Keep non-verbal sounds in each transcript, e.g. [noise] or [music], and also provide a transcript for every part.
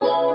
you.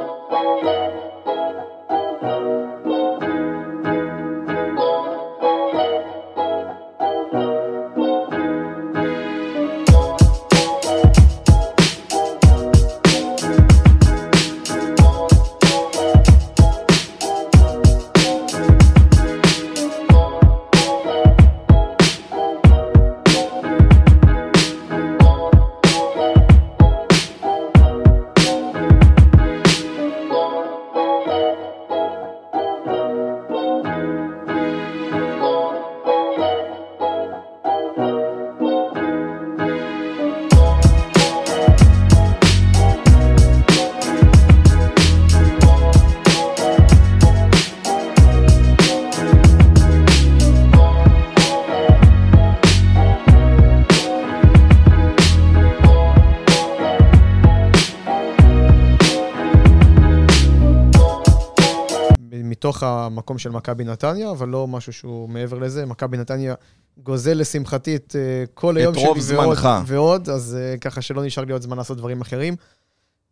המקום של מכבי נתניה, אבל לא משהו שהוא מעבר לזה. מכבי נתניה גוזל לשמחתי את אה, כל היום שלי ועוד, זמנך. ועוד, אז אה, ככה שלא נשאר לי עוד זמן לעשות דברים אחרים.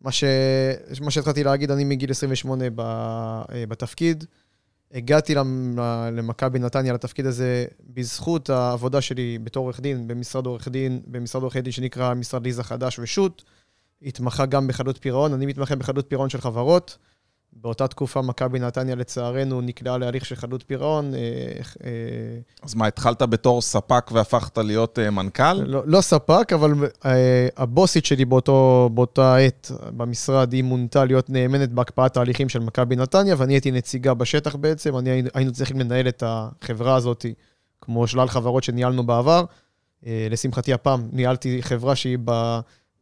מה, ש... מה שהתחלתי להגיד, אני מגיל 28 ב... אה, בתפקיד. הגעתי למ- למכבי נתניה, לתפקיד הזה, בזכות העבודה שלי בתור עורך דין, במשרד עורך דין, במשרד עורכי דין שנקרא משרד ליזה חדש ושות'. התמחה גם בחדלות פירעון, אני מתמחה בחדלות פירעון של חברות. באותה תקופה מכבי נתניה לצערנו נקלעה להליך של חדלות פירעון. אה, אה, אז מה, התחלת בתור ספק והפכת להיות אה, מנכ"ל? לא, לא ספק, אבל הבוסית שלי באותו, באותה עת במשרד, היא מונתה להיות נאמנת בהקפאת תהליכים של מכבי נתניה, ואני הייתי נציגה בשטח בעצם, אני היינו- צריכים לנהל את החברה הזאת, כמו שלל חברות שניהלנו בעבר. לשמחתי הפעם ניהלתי חברה שהיא ב, ב,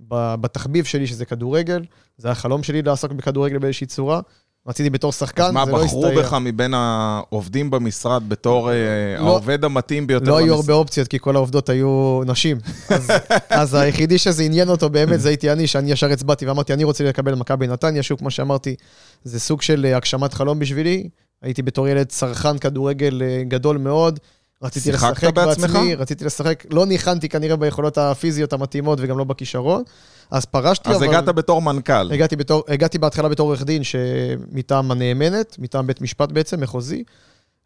בתחביב שלי, שזה כדורגל. זה היה חלום שלי לעסוק בכדורגל באיזושהי צורה. רציתי בתור שחקן, מה, זה לא בחרו הסתייע. בך מבין העובדים במשרד בתור אה, לא. העובד המתאים ביותר לא היו במשרד? הרבה אופציות, כי כל העובדות היו נשים. [laughs] אז, אז היחידי שזה עניין אותו באמת, זה הייתי אני, שאני ישר הצבעתי ואמרתי, אני רוצה לקבל מכבי נתניה, שוב, כמו שאמרתי, זה סוג של אה, הגשמת חלום בשבילי. הייתי בתור ילד צרכן כדורגל אה, גדול מאוד. רציתי לשחק בעצמך? בעצמי, רציתי לשחק, לא ניחנתי כנראה ביכולות הפיזיות המתאימות וגם לא בכישרון. אז פרשתי, אז אבל... הגעת בתור מנכ"ל. הגעתי, בתור, הגעתי בהתחלה בתור עורך דין שמטעם הנאמנת, מטעם בית משפט בעצם, מחוזי.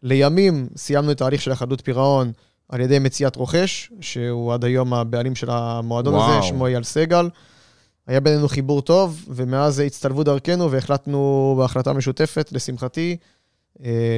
לימים סיימנו את ההליך של החדלות פירעון על ידי מציאת רוכש, שהוא עד היום הבעלים של המועדון וואו. הזה, שמו אייל סגל. היה בינינו חיבור טוב, ומאז הצטלבו דרכנו והחלטנו בהחלטה משותפת, לשמחתי,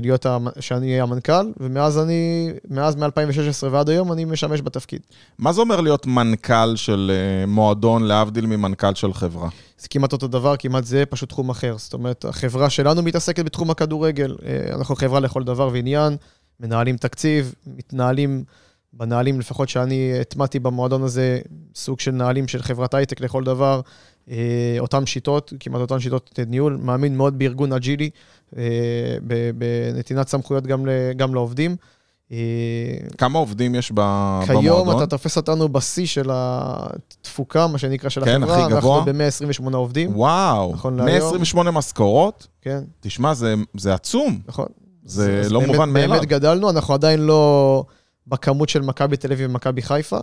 להיות, המ- שאני אהיה המנכ"ל, ומאז אני, מאז מ-2016 ועד היום אני משמש בתפקיד. מה זה אומר להיות מנכ"ל של אה, מועדון, להבדיל ממנכ"ל של חברה? זה כמעט אותו דבר, כמעט זה, פשוט תחום אחר. זאת אומרת, החברה שלנו מתעסקת בתחום הכדורגל. אה, אנחנו חברה לכל דבר ועניין, מנהלים תקציב, מתנהלים בנהלים, לפחות שאני הטמעתי במועדון הזה, סוג של נהלים של חברת הייטק לכל דבר. אה, אותן שיטות, כמעט אותן שיטות ניהול. מאמין מאוד בארגון אג'ילי, אה, בנתינת סמכויות גם, גם לעובדים. אה, כמה עובדים יש ב- כיום במועדון? אתה תופס אותנו בשיא של התפוקה, מה שנקרא, של כן, החברה. הכי גבוה. אנחנו ב-128 עובדים. וואו, נכון להיום. 128 משכורות? כן, תשמע, זה, זה עצום. נכון. זה לא באמת- מובן מאליו. באמת גדלנו, אנחנו עדיין לא בכמות של מכבי תל אביב ומכבי חיפה.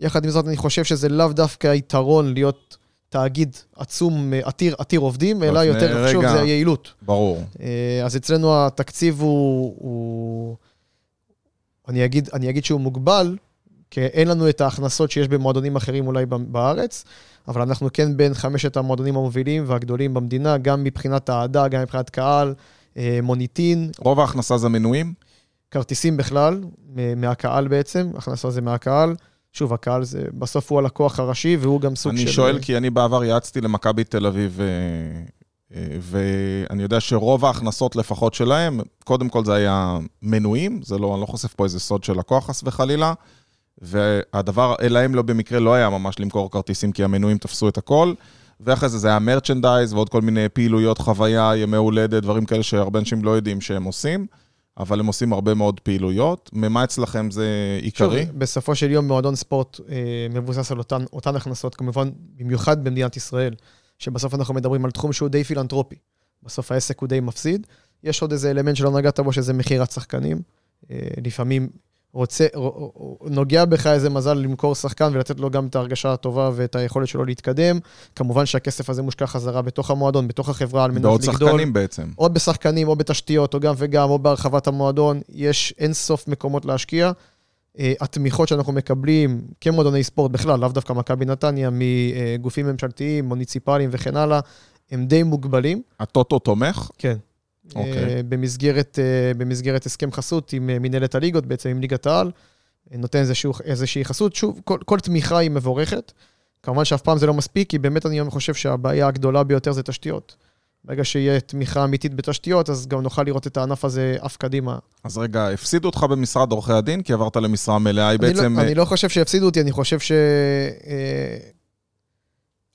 יחד עם זאת, אני חושב שזה לאו דווקא היתרון להיות תאגיד עצום, אה, עתיר, עתיר עובדים, אלא יותר חשוב, רגע. זה היעילות. ברור. אה, אז אצלנו התקציב הוא, הוא אני, אגיד, אני אגיד שהוא מוגבל, כי אין לנו את ההכנסות שיש במועדונים אחרים אולי בארץ, אבל אנחנו כן בין חמשת המועדונים המובילים והגדולים במדינה, גם מבחינת האהדה, גם מבחינת קהל, אה, מוניטין, רוב ההכנסה זה מנויים? כרטיסים בכלל, מהקהל בעצם, הכנסה זה מהקהל. שוב, הקהל זה, בסוף הוא הלקוח הראשי, והוא גם סוג אני של... שואל כי אני בעבר יעצתי למכבי תל אביב, אה, אה, ואני יודע שרוב ההכנסות לפחות שלהם, קודם כל זה היה מנויים, זה לא, אני לא חושף פה איזה סוד של לקוח חס וחלילה, והדבר, להם לא במקרה לא היה ממש למכור כרטיסים, כי המנויים תפסו את הכל, ואחרי זה זה היה מרצ'נדייז ועוד כל מיני פעילויות, חוויה, ימי הולדת, דברים כאלה שהרבה אנשים לא יודעים שהם עושים. אבל הם עושים הרבה מאוד פעילויות. ממה אצלכם זה עיקרי? שוב, בסופו של יום מועדון ספורט אה, מבוסס על אותן, אותן הכנסות, כמובן, במיוחד במדינת ישראל, שבסוף אנחנו מדברים על תחום שהוא די פילנטרופי. בסוף העסק הוא די מפסיד. יש עוד איזה אלמנט שלא נגעת בו, שזה מכירת שחקנים. אה, לפעמים רוצה, נוגע בך איזה מזל למכור שחקן ולתת לו גם את ההרגשה הטובה ואת היכולת שלו להתקדם. כמובן שהכסף הזה מושקע חזרה בתוך המועדון, בתוך החברה, על מנת לגדול. בעוד שחקנים בעצם. או בשחקנים, או בתשתיות, או גם וגם, או בהרחבת המועדון. יש אין סוף מקומות להשקיע. אה, התמיכות שאנחנו מקבלים כמועדוני ספורט בכלל, לאו דווקא מכבי נתניה, מגופים ממשלתיים, מוניציפליים וכן הלאה, הם די מוגבלים. הטוטו תומך? כן. Okay. אוקיי. אה, במסגרת, אה, במסגרת הסכם חסות עם מנהלת הליגות, בעצם עם ליגת העל, נותן איזשהו, איזושהי חסות. שוב, כל, כל תמיכה היא מבורכת. כמובן שאף פעם זה לא מספיק, כי באמת אני חושב שהבעיה הגדולה ביותר זה תשתיות. ברגע שיהיה תמיכה אמיתית בתשתיות, אז גם נוכל לראות את הענף הזה עף קדימה. אז רגע, הפסידו אותך במשרד עורכי הדין, כי עברת למשרה מלאה, היא לא- בעצם... לא, אני לא חושב שהפסידו אותי, אני חושב ש... אה,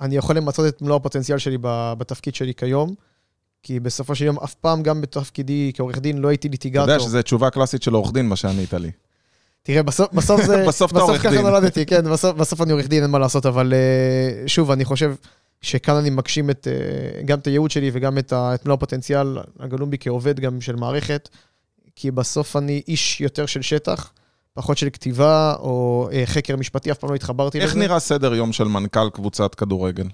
אני יכול למצות את מלוא הפוטנציאל שלי בתפקיד שלי כיום, כי בסופו של יום, אף פעם גם בתפקידי כעורך דין לא הייתי ליטיגטור. אתה יודע שזו תשובה קלאסית של עורך דין, מה שענית לי. תראה, בסוף, בסוף זה... [laughs] בסוף אתה עורך דין. בסוף ככה נולדתי, כן, בסוף, בסוף אני עורך דין, אין מה לעשות, אבל אה, שוב, אני חושב... שכאן אני מגשים את, אה, גם את הייעוד שלי וגם את, את מלוא הפוטנציאל הגלום בי כעובד גם של מערכת, כי בסוף אני איש יותר של שטח, פחות של כתיבה או אה, חקר משפטי, אף פעם לא התחברתי איך לזה. איך נראה סדר יום של מנכ"ל קבוצת כדורגל?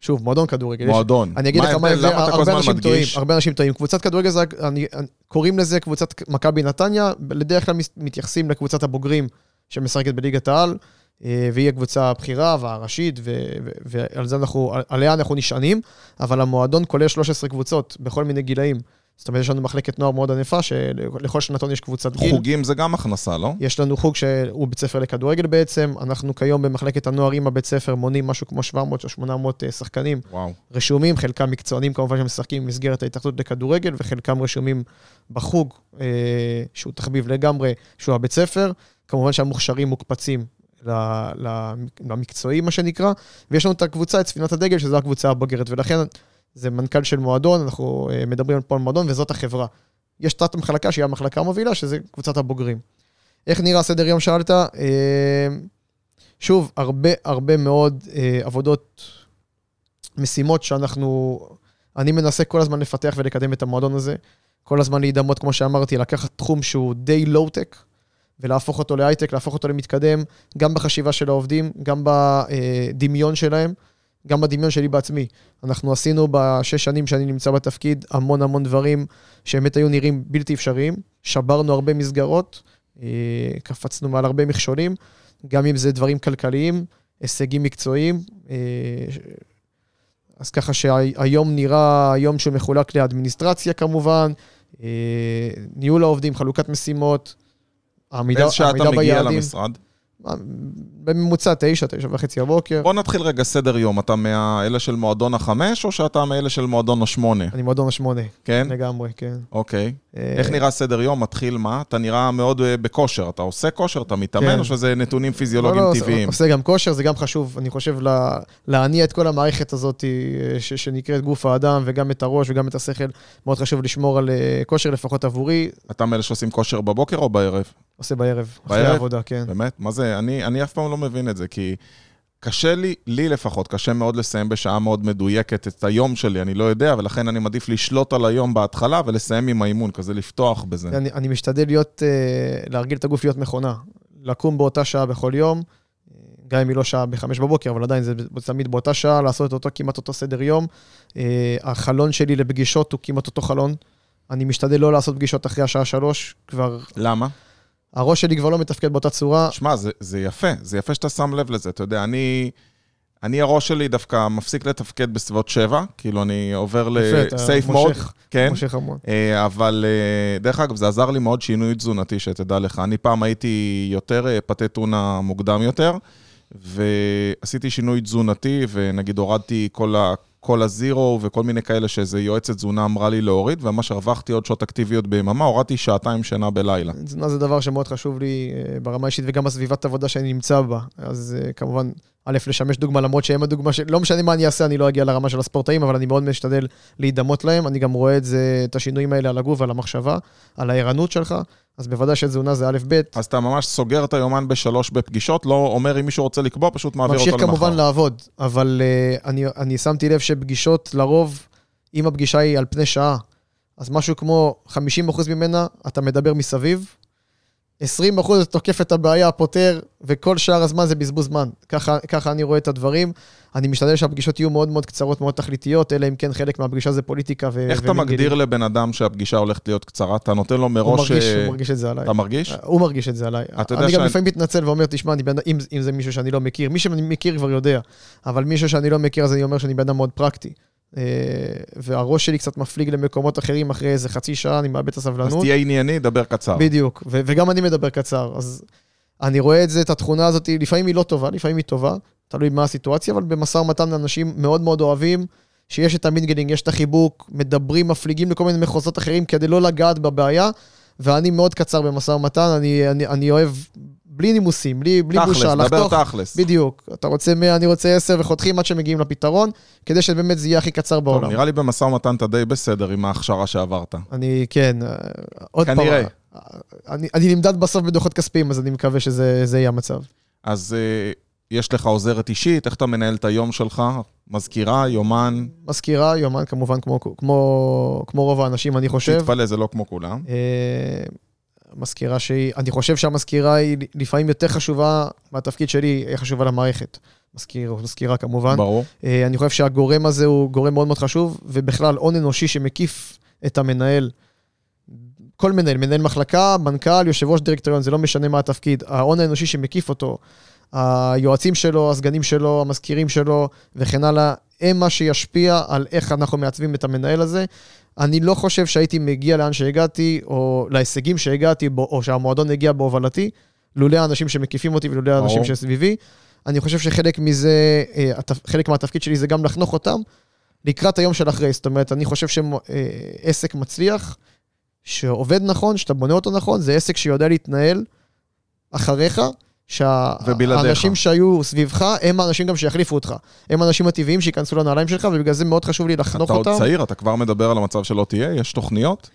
שוב, מועדון כדורגל. מועדון. אני אגיד לך מה ההבדל, הרבה אנשים טועים, הרבה אנשים טועים. קבוצת כדורגל, זה, אני, קוראים לזה קבוצת מכבי נתניה, בדרך כלל מתייחסים לקבוצת הבוגרים שמשחקת בליגת העל. אה, והיא הקבוצה הבכירה והראשית, ועל זה אנחנו, עליה אנחנו נשענים, אבל המועדון כולל 13 קבוצות בכל מיני גילאים. זאת אומרת, יש לנו מחלקת נוער מאוד ענפה, שלכל שנתון יש קבוצת גיל. חוגים זה גם הכנסה, לא? יש לנו חוג שהוא בית ספר לכדורגל בעצם. אנחנו כיום במחלקת הנוער עם הבית ספר מונים משהו כמו 700 או 800 אה, שחקנים. וואו. רשומים, חלקם מקצוענים כמובן שמשחקים במסגרת ההתאחדות לכדורגל, וחלקם רשומים בחוג, אה, שהוא תחביב לגמרי, שהוא הבית ספר. כמובן שהמוכשרים מוקפצים למקצועי, מה שנקרא, ויש לנו את הקבוצה, את ספינת הדגל, שזו הקבוצה הבוגרת, ולכן זה מנכ"ל של מועדון, אנחנו אה, מדברים פה על מועדון, וזאת החברה. יש תת מחלקה שהיא המחלקה המובילה, שזה קבוצת הבוגרים. איך נראה סדר יום שאלת? אה, שוב, הרבה הרבה מאוד אה, עבודות, משימות שאנחנו, אני מנסה כל הזמן לפתח ולקדם את המועדון הזה. כל הזמן להידמות, כמו שאמרתי, לקחת תחום שהוא די לואו-טק, ולהפוך אותו להייטק, להפוך אותו למתקדם, גם בחשיבה של העובדים, גם בדמיון שלהם, גם בדמיון שלי בעצמי. אנחנו עשינו בשש שנים שאני נמצא בתפקיד המון המון דברים שבאמת היו נראים בלתי אפשריים. שברנו הרבה מסגרות, אה, קפצנו מעל הרבה מכשולים, גם אם זה דברים כלכליים, הישגים מקצועיים. אה, אז ככה שהיום נראה היום שהוא מחולק לאדמיניסטרציה כמובן, אה, ניהול העובדים, חלוקת משימות. העמידה, באיזה שעה אתה מגיע ביעדים, למשרד? בממוצע תשע, תשע וחצי הבוקר. בוא נתחיל רגע סדר יום. אתה מאלה של מועדון החמש, או שאתה מאלה של מועדון השמונה? אני מועדון השמונה. כן? לגמרי, כן. אוקיי. אה, איך נראה סדר יום? מתחיל מה? אתה נראה מאוד אה, בכושר. אתה עושה כושר? אתה מתאמן, כן. או שזה נתונים פיזיולוגיים לא, לא, טבעיים? עושה גם כושר, זה גם חשוב, אני חושב, להניע את כל המערכת הזאת אה, שנקראת גוף האדם, וגם את הראש וגם את השכל. מאוד חשוב לשמור על כושר, לפחות עבורי. אתה מאלה שעושים כושר בבוקר או בערב? עושה בערב? אחרי העבודה, כן. באמת? מה זה? אני אף פעם לא מבין את זה, כי קשה לי, לי לפחות, קשה מאוד לסיים בשעה מאוד מדויקת את היום שלי, אני לא יודע, ולכן אני מעדיף לשלוט על היום בהתחלה ולסיים עם האימון, כזה לפתוח בזה. אני, אני משתדל להיות, uh, להרגיל את הגוף להיות מכונה. לקום באותה שעה בכל יום, גם אם היא לא שעה בחמש בבוקר, אבל עדיין זה תמיד באותה שעה, לעשות את אותו, כמעט אותו סדר יום. Uh, החלון שלי לפגישות הוא כמעט אותו חלון. אני משתדל לא לעשות פגישות אחרי השעה שלוש, כבר... למה? הראש שלי כבר לא מתפקד באותה צורה. שמע, זה, זה יפה, זה יפה שאתה שם לב לזה. אתה יודע, אני, אני הראש שלי דווקא מפסיק לתפקד בסביבות שבע, כאילו אני עובר לסייף מוד. כן, מושך המון. אה, אבל אה, דרך אגב, זה עזר לי מאוד שינוי תזונתי, שתדע לך. אני פעם הייתי יותר אה, פתה טונה מוקדם יותר, ועשיתי שינוי תזונתי, ונגיד הורדתי כל ה... כל הזירו וכל מיני כאלה שאיזה יועצת תזונה אמרה לי להוריד, וממש הרווחתי עוד שעות אקטיביות ביממה, הורדתי שעתיים שינה בלילה. תזונה זה דבר שמאוד חשוב לי אה, ברמה האישית וגם בסביבת עבודה שאני נמצא בה. אז אה, כמובן, א', לשמש דוגמה, למרות שהם הדוגמה ש... לא משנה מה אני אעשה, אני לא אגיע לרמה של הספורטאים, אבל אני מאוד משתדל להידמות להם. אני גם רואה את זה, את השינויים האלה על הגוף ועל המחשבה, על הערנות שלך. אז בוודאי שתזונה זה א', ב'. אז אתה ממש סוגר את היומן בשלוש בפגישות, לא אומר אם מישהו רוצה לקבוע, פשוט מעביר אותו למחר. ממשיך כמובן לעבוד, אבל uh, אני, אני שמתי לב שפגישות, לרוב, אם הפגישה היא על פני שעה, אז משהו כמו 50% ממנה, אתה מדבר מסביב, 20 אחוז תוקף את הבעיה, פותר, וכל שאר הזמן זה בזבוז זמן. ככה, ככה אני רואה את הדברים. אני משתדל שהפגישות יהיו מאוד מאוד קצרות, מאוד תכליתיות, אלא אם כן חלק מהפגישה זה פוליטיקה ו... איך אתה מגדיר לבן אדם שהפגישה הולכת להיות קצרה? אתה נותן לו מראש... הוא מרגיש, ש... הוא מרגיש את זה עליי. אתה מרגיש? הוא מרגיש את זה עליי. אני שאני... גם לפעמים מתנצל ואומר, תשמע, אני בן... אם, אם זה מישהו שאני לא מכיר, מי שאני מכיר כבר יודע, אבל מישהו שאני לא מכיר, אז אני אומר שאני בן אדם מאוד פרקטי. אה, והראש שלי קצת מפליג למקומות אחרים אחרי איזה חצי שעה, אני מאבד את הסבלנות. אז תהיה ענייני, דבר קצר. בדיוק, ו- וגם אני מדבר קצר. אז אני רואה את זה, את התכונה הזאת, לפעמים היא לא טובה, לפעמים היא טובה, תלוי מה הסיטואציה, אבל במשא ומתן אנשים מאוד מאוד אוהבים, שיש את המינגלינג, יש את החיבוק, מדברים, מפליגים לכל מיני מחוזות אחרים כדי לא לגעת בבעיה, ואני מאוד קצר במשא ומתן, אני, אני, אני אוהב בלי נימוסים, בלי, בלי תכלס, בושה, לחתוך. תכלס, דבר תכלס. בדיוק. אתה רוצה 100, אני רוצה 10, וחותכים עד שמגיעים לפתרון, כדי שבאמת זה יהיה הכי קצר בעולם. טוב, נראה לי במשא ומתן אתה די בסדר עם ההכשרה שעברת. אני, כן, אה, עוד פעם. כנראה. אני, אני נמדד בסוף בדוחות כספיים, אז אני מקווה שזה יהיה המצב. אז אה, יש לך עוזרת אישית, איך אתה מנהל את היום שלך? מזכירה, יומן? מזכירה, יומן, כמובן, כמו, כמו, כמו רוב האנשים, אני חושב. תתפלא, זה לא כמו כולם. אה, מזכירה שהיא, אני חושב שהמזכירה היא לפעמים יותר חשובה מהתפקיד שלי, היא חשובה למערכת. מזכיר, מזכירה כמובן. ברור. אה, אני חושב שהגורם הזה הוא גורם מאוד מאוד חשוב, ובכלל, הון אנושי שמקיף את המנהל. כל מנהל, מנהל מחלקה, מנכ"ל, יושב ראש דירקטוריון, זה לא משנה מה התפקיד. ההון האנושי שמקיף אותו, היועצים שלו, הסגנים שלו, המזכירים שלו וכן הלאה, הם מה שישפיע על איך אנחנו מעצבים את המנהל הזה. אני לא חושב שהייתי מגיע לאן שהגעתי, או להישגים שהגעתי, בו, או שהמועדון הגיע בהובלתי, לולא האנשים שמקיפים אותי ולולא האנשים שסביבי. אני חושב שחלק מזה, אה, חלק מהתפקיד שלי זה גם לחנוך אותם לקראת היום של אחרי. זאת אומרת, אני חושב שעסק מצליח, שעובד נכון, שאתה בונה אותו נכון, זה עסק שיודע להתנהל אחריך, שהאנשים שהיו סביבך, הם האנשים גם שיחליפו אותך. הם האנשים הטבעיים שייכנסו לנעליים שלך, ובגלל זה מאוד חשוב לי לחנוך אותם. אתה עוד צעיר, אתה כבר מדבר על המצב שלא תהיה? יש תוכניות?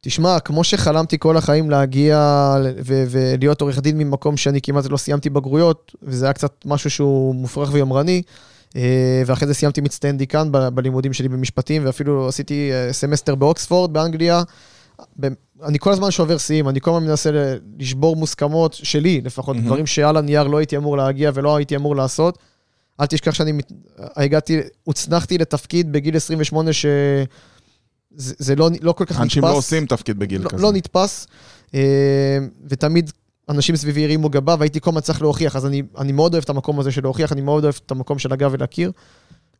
תשמע, כמו שחלמתי כל החיים להגיע ו- ולהיות עורך דין ממקום שאני כמעט לא סיימתי בגרויות, וזה היה קצת משהו שהוא מופרך ויומרני, אה, ואחרי זה סיימתי מצטיין דיקן ב- בלימודים שלי במשפטים, ואפילו עשיתי אה, סמסטר באוקספורד, באנגליה. אני כל הזמן שובר שיאים, אני כל הזמן מנסה לשבור מוסכמות שלי, לפחות, mm-hmm. דברים שעל הנייר לא הייתי אמור להגיע ולא הייתי אמור לעשות. אל תשכח שאני. הגעתי, הוצנחתי לתפקיד בגיל 28 ש... זה, זה לא, לא כל כך אנשים נתפס. אנשים לא עושים תפקיד בגיל לא, כזה. לא נתפס, אה, ותמיד אנשים סביבי הרימו גבה, והייתי כל הזמן צריך להוכיח, אז אני, אני מאוד אוהב את המקום הזה של להוכיח, אני מאוד אוהב את המקום של הגב ולהכיר.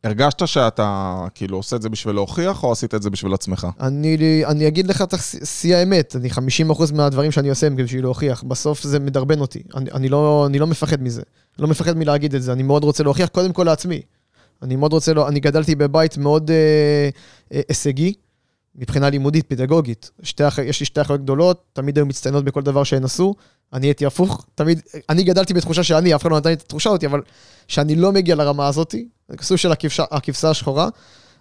הרגשת שאתה כאילו עושה את זה בשביל להוכיח, או עשית את זה בשביל עצמך? אני, אני אגיד לך את שיא האמת, אני 50% מהדברים שאני עושה הם בשביל להוכיח, בסוף זה מדרבן אותי, אני, אני, לא, אני לא מפחד מזה, לא מפחד מלהגיד את זה, אני מאוד רוצה להוכיח קודם כל לעצמי. אני מאוד רוצה, לא, אני גדלתי בבית מאוד אה, אה, הישגי, מבחינה לימודית, פדגוגית. שתי, יש לי שתי אחיות גדולות, תמיד היו מצטיינות בכל דבר שהן עשו. אני הייתי הפוך, תמיד, אני גדלתי בתחושה שאני, אף אחד לא נתן לי את התחושה אותי, אבל שאני לא מגיע לרמה הזאת, סוג של הכבשה השחורה.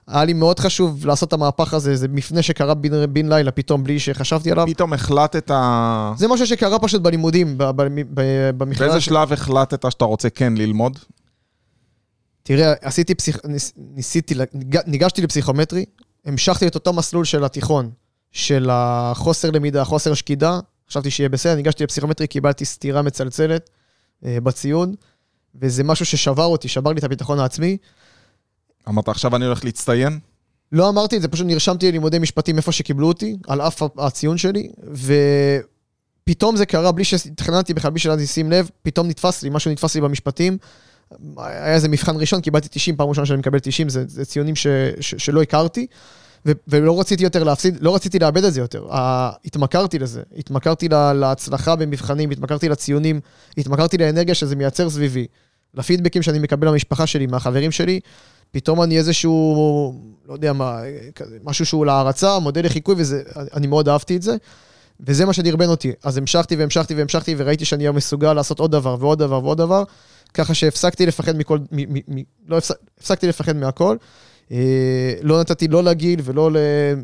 היה לי מאוד חשוב לעשות את המהפך הזה, זה מפנה שקרה בן, בן לילה פתאום, בלי שחשבתי עליו. פתאום החלטת... זה משהו שקרה פשוט בלימודים, במכללה. באיזה שלב החלטת שאתה רוצה כן ללמוד? תראה, עשיתי פסיכ... ניסיתי, ניגשתי לפסיכומטרי, המשכתי את אותו מסלול של התיכון, של החוסר למידה, חוסר שקידה, חשבתי שיהיה בסדר, ניגשתי לפסיכומטרי, קיבלתי סטירה מצלצלת אה, בציון, וזה משהו ששבר אותי, שבר לי את הביטחון העצמי. אמרת, עכשיו אני הולך להצטיין? לא אמרתי את זה, פשוט נרשמתי ללימודי משפטים איפה שקיבלו אותי, על אף הציון שלי, ופתאום זה קרה בלי שתכננתי בכלל, בלי שלדעתי שים לב, פתאום נתפס לי, משהו נתפס לי במשפטים. היה איזה מבחן ראשון, קיבלתי 90, פעם ראשונה שאני מקבל 90, זה, זה ציונים ש, ש, שלא הכרתי. ו- ולא רציתי יותר להפסיד, לא רציתי לאבד את זה יותר. Uh, התמכרתי לזה, התמכרתי לה, להצלחה במבחנים, התמכרתי לציונים, התמכרתי לאנרגיה שזה מייצר סביבי, לפידבקים שאני מקבל מהמשפחה שלי, מהחברים שלי, פתאום אני איזשהו, לא יודע מה, משהו שהוא להערצה, מודל לחיקוי, ואני מאוד אהבתי את זה. וזה מה שדרבן אותי. אז המשכתי והמשכתי והמשכתי, וראיתי שאני מסוגל לעשות עוד דבר ועוד דבר ועוד דבר, ככה שהפסקתי לפחד מכל, מ, מ, מ, לא הפסק, הפסקתי לפחד מהכל. אה, לא נתתי לא לגיל ולא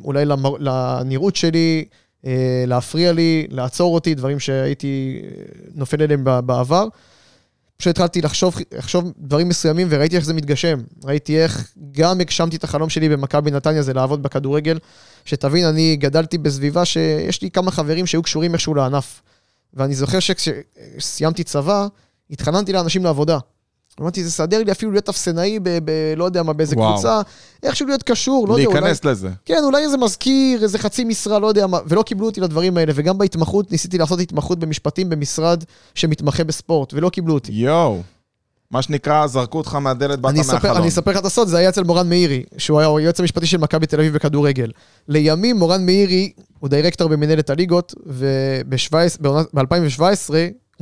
אולי לנראות שלי, אה, להפריע לי, לעצור אותי, דברים שהייתי אה, נופל אליהם בעבר. פשוט התחלתי לחשוב, לחשוב דברים מסוימים וראיתי איך זה מתגשם. ראיתי איך גם הגשמתי את החלום שלי במכבי נתניה, זה לעבוד בכדורגל. שתבין, אני גדלתי בסביבה שיש לי כמה חברים שהיו קשורים איכשהו לענף. ואני זוכר שכשסיימתי צבא, התחננתי לאנשים לעבודה. אמרתי, זה סדר לי אפילו להיות אפסנאי ב... ב לא יודע מה, באיזה וואו. קבוצה, איכשהו להיות קשור, לא יודע, אולי... להיכנס לזה. כן, אולי איזה מזכיר, איזה חצי משרה, לא יודע מה, ולא קיבלו אותי לדברים האלה, וגם בהתמחות, ניסיתי לעשות התמחות במשפטים במשרד שמתמחה בספורט, ולא קיבלו אותי. יואו. מה שנקרא, זרקו אותך מהדלת, באת מהחלון. אני אספר לך את הסוד, זה היה אצל מורן מאירי, שהוא היה היועץ המשפטי של מכבי תל אביב בכדורגל. לימים מורן מאירי הוא דירקטור במנהלת הליגות, וב-2017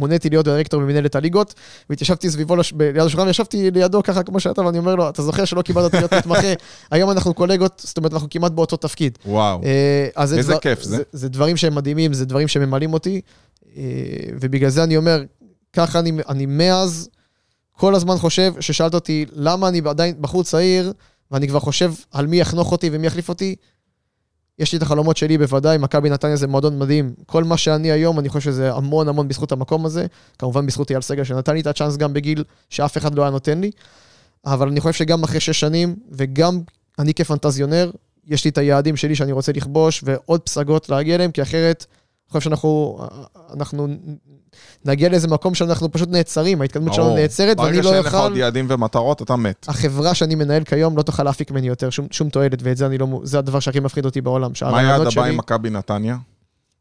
מוניתי להיות דירקטור במנהלת הליגות, והתיישבתי סביבו לש... ליד השולחן, וישבתי לידו ככה כמו שאתה, ואני אומר לו, אתה זוכר שלא קיבלת אותי להיות מתמחה, [laughs] היום אנחנו קולגות, זאת אומרת, אנחנו כמעט באותו תפקיד. וואו. אז איזה דבר- כיף זה. זה. זה דברים שהם מדהימים, זה דברים שממלאים אותי, אה, ובגלל זה אני אומר, ככה אני, אני מאז כל הזמן חושב, ששאלת אותי, למה אני עדיין בחור צעיר, ואני כבר חושב על מי יחנוך אותי ומי יחליף אותי, יש לי את החלומות שלי בוודאי, מכבי נתניה זה מועדון מדהים. כל מה שאני היום, אני חושב שזה המון המון בזכות המקום הזה. כמובן בזכות אייל סגל שנתן לי את הצ'אנס גם בגיל שאף אחד לא היה נותן לי. אבל אני חושב שגם אחרי שש שנים, וגם אני כפנטזיונר, יש לי את היעדים שלי שאני רוצה לכבוש, ועוד פסגות להגיע אליהם, כי אחרת, חושב שאנחנו אנחנו נגיע לאיזה מקום שאנחנו פשוט נעצרים, ההתקדמות שלנו. נעצרת, ואני ברגע לא שאין לך עוד אוכל... יעדים ומטרות, אתה מת. החברה שאני מנהל כיום לא תוכל להפיק ממני יותר שום, שום תועלת, ואת זה אני לא... זה הדבר שהכי מפחיד אותי בעולם. מה היעד הבא שלי- עם מכבי נתניה?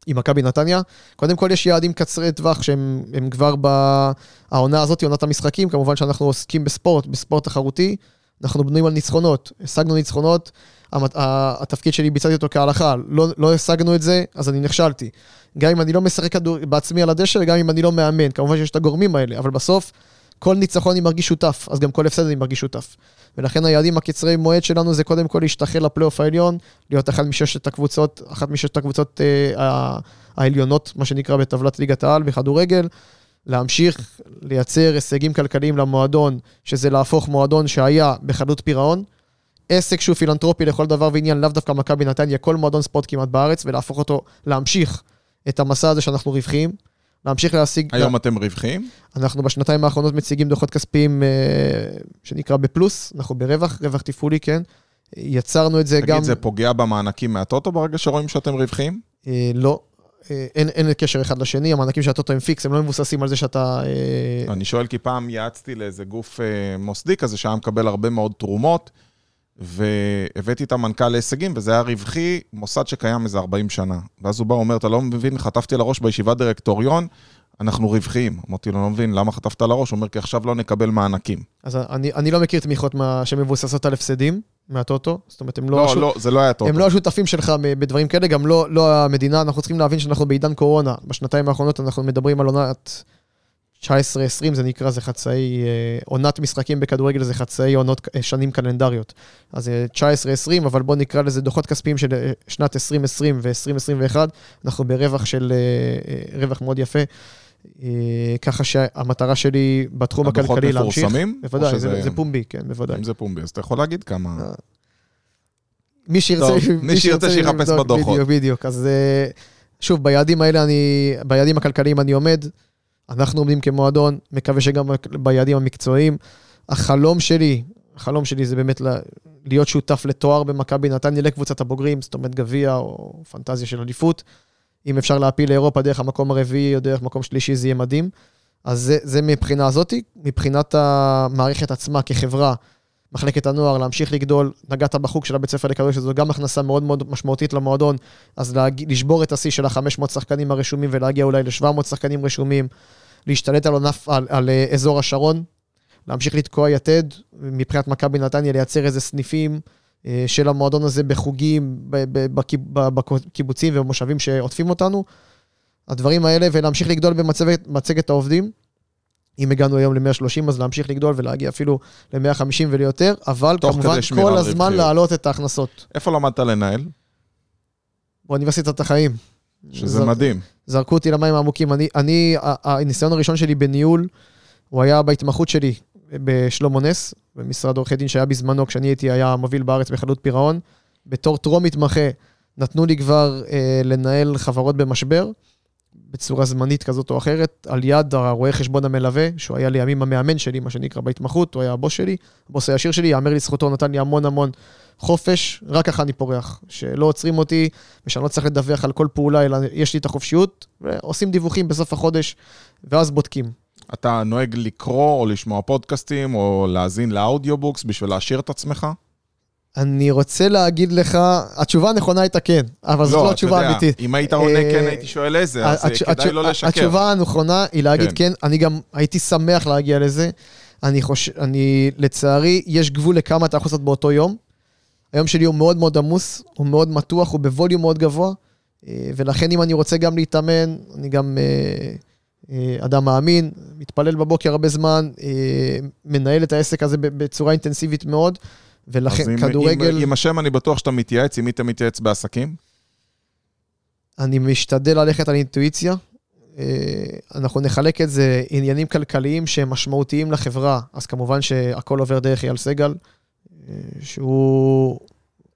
עם מכבי נתניה. קודם כל יש יעדים קצרי טווח שהם הם כבר בעונה הזאת, עונת המשחקים, כמובן שאנחנו עוסקים בספורט, בספורט תחרותי, אנחנו בנויים על ניצחונות, השגנו ניצחונות, התפקיד שלי ביצעתי אותו כהלכה, לא, לא השגנו את זה, אז אני נכשלתי. גם אם אני לא משחק כדור בעצמי על הדשא, וגם אם אני לא מאמן, כמובן שיש את הגורמים האלה, אבל בסוף, כל ניצחון אני מרגיש שותף, אז גם כל הפסד אני מרגיש שותף. ולכן היעדים הקצרי מועד שלנו זה קודם כל להשתחל לפלייאוף העליון, להיות אחת מששת הקבוצות, אחת מששת הקבוצות אה, העליונות, מה שנקרא בטבלת ליגת העל בכדורגל, להמשיך לייצר הישגים כלכליים למועדון, שזה להפוך מועדון שהיה בחדלות פירעון, עסק שהוא פילנטרופי לכל דבר ועניין, לאו דווקא מכבי נתניה, כל מועדון ספורט כמעט בארץ, ולהפוך אותו, להמשיך את המסע הזה שאנחנו רווחיים, להמשיך להשיג... היום אתם רווחיים? אנחנו בשנתיים האחרונות מציגים דוחות כספיים אה, שנקרא בפלוס, אנחנו ברווח, רווח תפעולי, כן. יצרנו את זה גם... תגיד, זה פוגע במענקים מהטוטו ברגע שרואים שאתם רווחיים? אה, לא, אה, אין, אין קשר אחד לשני, המענקים של הטוטו הם fix, הם לא מבוססים על זה שאתה... אה, אני שואל כי פעם יעצתי לאיזה גוף אה, מוסדי כזה שהיה מקבל הרבה מאוד תרומות, והבאתי את המנכ"ל להישגים, וזה היה רווחי, מוסד שקיים איזה 40 שנה. ואז הוא בא ואומר, אתה לא מבין, חטפתי על הראש בישיבת דירקטוריון, אנחנו רווחיים. אמרתי לו, לא מבין, למה חטפת על הראש? הוא אומר, כי עכשיו לא נקבל מענקים. אז אני, אני לא מכיר תמיכות מה, שמבוססות על הפסדים מהטוטו, זאת אומרת, הם לא... לא, השו- לא, זה לא היה טוב. הם לא השותפים שלך בדברים כאלה, גם לא, לא המדינה, אנחנו צריכים להבין שאנחנו בעידן קורונה. בשנתיים האחרונות אנחנו מדברים על עונת 19-20, זה נקרא, זה חצאי, אה, עונת משחקים בכדורגל זה חצאי עונות, אה, שנים קלנדריות. אז אה, 19-20, אבל בואו נקרא לזה דוחות כספיים של שנת 2020 ו-2021, אנחנו ברווח של, רווח מאוד יפה. ככה שהמטרה שלי בתחום הדוחות הכלכלי להמשיך. מפורסמים? או בוודאי, זה, זה פומבי, כן, בוודאי. אם זה פומבי, אז אתה יכול להגיד כמה... מי שירצה, מי שירצה שיחפש בדוחות. בדיוק, בדיוק. אז שוב, ביעדים האלה אני, ביעדים הכלכליים אני עומד. אנחנו עומדים כמועדון, מקווה שגם ביעדים המקצועיים. החלום שלי, החלום שלי זה באמת להיות שותף לתואר במכבי נתניה לקבוצת הבוגרים, זאת אומרת גביע או פנטזיה של אליפות. אם אפשר להפיל לאירופה דרך המקום הרביעי או דרך מקום שלישי, זה יהיה מדהים. אז זה, זה מבחינה הזאתי. מבחינת המערכת עצמה כחברה, מחלקת הנוער, להמשיך לגדול. נגעת בחוג של הבית ספר לכדורגל, שזו גם הכנסה מאוד מאוד משמעותית למועדון. אז להג... לשבור את השיא של ה-500 שחקנים הרשומים ולהגיע אולי ל-700 שחקנים רשומים. להשתלט על, ענף, על, על אה, אזור השרון, להמשיך לתקוע יתד, מבחינת מכבי נתניה, לייצר איזה סניפים אה, של המועדון הזה בחוגים, בקיבוצים ובמושבים שעוטפים אותנו. הדברים האלה, ולהמשיך לגדול במצגת מצגת העובדים. אם הגענו היום ל-130, אז להמשיך לגדול ולהגיע אפילו ל-150 וליותר, אבל כמובן כל הזמן. להעלות את ההכנסות. איפה למדת לנהל? באוניברסיטת החיים. שזה זר- מדהים. זרקו אותי למים העמוקים. אני, אני, הניסיון הראשון שלי בניהול, הוא היה בהתמחות שלי בשלמה נס, במשרד עורכי דין שהיה בזמנו, כשאני הייתי, היה מוביל בארץ בחדלות פירעון. בתור טרום מתמחה, נתנו לי כבר אה, לנהל חברות במשבר, בצורה זמנית כזאת או אחרת, על יד הרואה חשבון המלווה, שהוא היה לימים המאמן שלי, מה שנקרא בהתמחות, הוא היה הבוס שלי, הבוס הישיר שלי, יאמר לזכותו, נתן לי המון המון חופש, רק ככה אני פורח. שלא עוצרים אותי, ושאני לא צריך לדווח על כל פעולה, אלא יש לי את החופשיות, ועושים דיווחים בסוף החודש, ואז בודקים. אתה נוהג לקרוא או לשמוע פודקאסטים, או להאזין ל audiobooks בשביל להעשיר את עצמך? אני רוצה להגיד לך, התשובה הנכונה הייתה כן, אבל זו לא, לא התשובה האמיתית. אם היית עונה כן, הייתי שואל איזה, אז כדאי לא לשקר. התשובה הנכונה היא להגיד כן. כן, אני גם הייתי שמח להגיע לזה. אני חושב, אני, לצערי, יש גבול לכמה אתה יכול לעשות באותו יום. היום שלי הוא מאוד מאוד עמוס, הוא מאוד מתוח, הוא בווליום מאוד גבוה, אה, ולכן אם אני רוצה גם להתאמן, אני גם אה, אה, אדם מאמין, מתפלל בבוקר הרבה זמן, מנהל את העסק הזה בצורה אינטנסיבית מאוד. ולכן אז כדורגל... עם, עם השם אני בטוח שאתה מתייעץ, עם מי אתה מתייעץ בעסקים? אני משתדל ללכת על אינטואיציה. אנחנו נחלק את זה עניינים כלכליים שהם משמעותיים לחברה, אז כמובן שהכל עובר דרך אייל סגל, שהוא,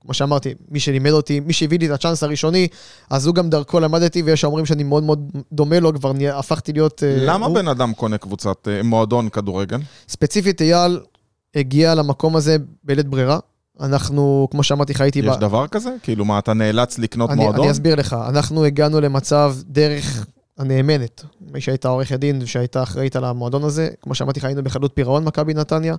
כמו שאמרתי, מי שלימד אותי, מי שהביא לי את הצ'אנס הראשוני, אז הוא גם דרכו למדתי, ויש שאומרים שאני מאוד מאוד דומה לו, כבר הפכתי להיות... אה, למה הוא... בן אדם קונה קבוצת מועדון כדורגל? ספציפית אייל, הגיע למקום הזה בלית ברירה. אנחנו, כמו שאמרתי חייתי... יש ב... דבר כזה? כאילו מה, אתה נאלץ לקנות אני, מועדון? אני אסביר לך. אנחנו הגענו למצב דרך הנאמנת, מי שהייתה עורכת דין שהייתה אחראית על המועדון הזה. כמו שאמרתי לך, היינו בחדלות פירעון מכבי נתניה.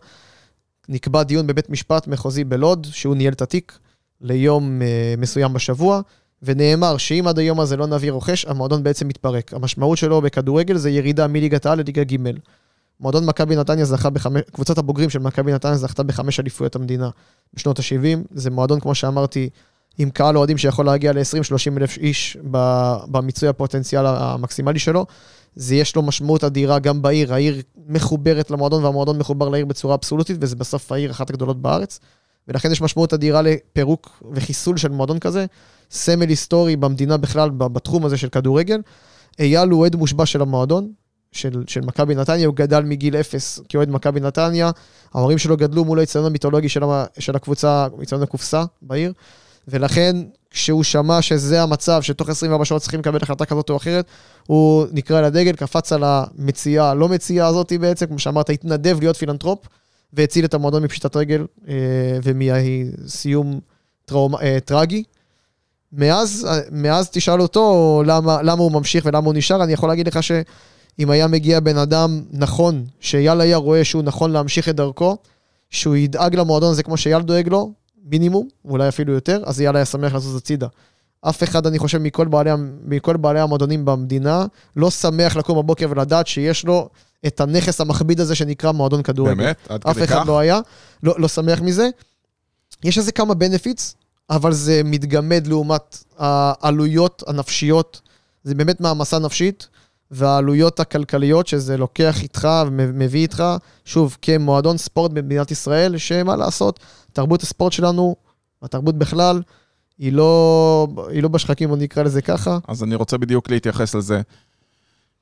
נקבע דיון בבית משפט מחוזי בלוד, שהוא ניהל את התיק ליום uh, מסוים בשבוע, ונאמר שאם עד היום הזה לא נביא רוכש, המועדון בעצם מתפרק. המשמעות שלו בכדורגל זה ירידה מליגת העל לליגה ג'. מועדון מכבי נתניה זכה בחמש, קבוצת הבוגרים של מכבי נתניה זכתה בחמש אליפויות המדינה בשנות ה-70. זה מועדון, כמו שאמרתי, עם קהל אוהדים שיכול להגיע ל-20-30 אלף איש במיצוי הפוטנציאל המקסימלי שלו. זה יש לו משמעות אדירה גם בעיר, העיר מחוברת למועדון והמועדון מחובר לעיר בצורה אבסולוטית, וזה בסוף העיר אחת הגדולות בארץ. ולכן יש משמעות אדירה לפירוק וחיסול של מועדון כזה. סמל היסטורי במדינה בכלל, בתחום הזה של כדורגל. אייל הוא אוהד מושבע של המועדון, של, של מכבי נתניה, הוא גדל מגיל אפס כאוהד מכבי נתניה, ההורים שלו גדלו מול האיצטדיון המיתולוגי של, של הקבוצה, איצטדיון הקופסה בעיר, ולכן כשהוא שמע שזה המצב, שתוך 24 שעות צריכים לקבל החלטה כזאת או אחרת, הוא נקרא לדגל, קפץ על המציאה, לא מציאה הזאת בעצם, כמו שאמרת, התנדב להיות פילנטרופ, והציל את המועדון מפשיטת רגל אה, ומסיום אה, טרגי. מאז, מאז תשאל אותו למה, למה הוא ממשיך ולמה הוא נשאר, אני יכול להגיד לך ש... אם היה מגיע בן אדם נכון, שאייל היה רואה שהוא נכון להמשיך את דרכו, שהוא ידאג למועדון הזה כמו שאייל דואג לו, מינימום, ואולי אפילו יותר, אז אייל היה שמח לזוז הצידה. אף אחד, אני חושב, מכל בעלי, מכל בעלי המועדונים במדינה, לא שמח לקום בבוקר ולדעת שיש לו את הנכס המכביד הזה שנקרא מועדון כדורגל. באמת? עד כדי כך? אף אחד לא היה, לא, לא שמח מזה. יש לזה כמה בנפיץ, אבל זה מתגמד לעומת העלויות הנפשיות. זה באמת מעמסה נפשית. והעלויות הכלכליות שזה לוקח איתך ומביא איתך, שוב, כמועדון ספורט במדינת ישראל, שמה לעשות, תרבות הספורט שלנו, התרבות בכלל, היא לא, היא לא בשחקים, בוא נקרא לזה ככה. אז אני רוצה בדיוק להתייחס לזה.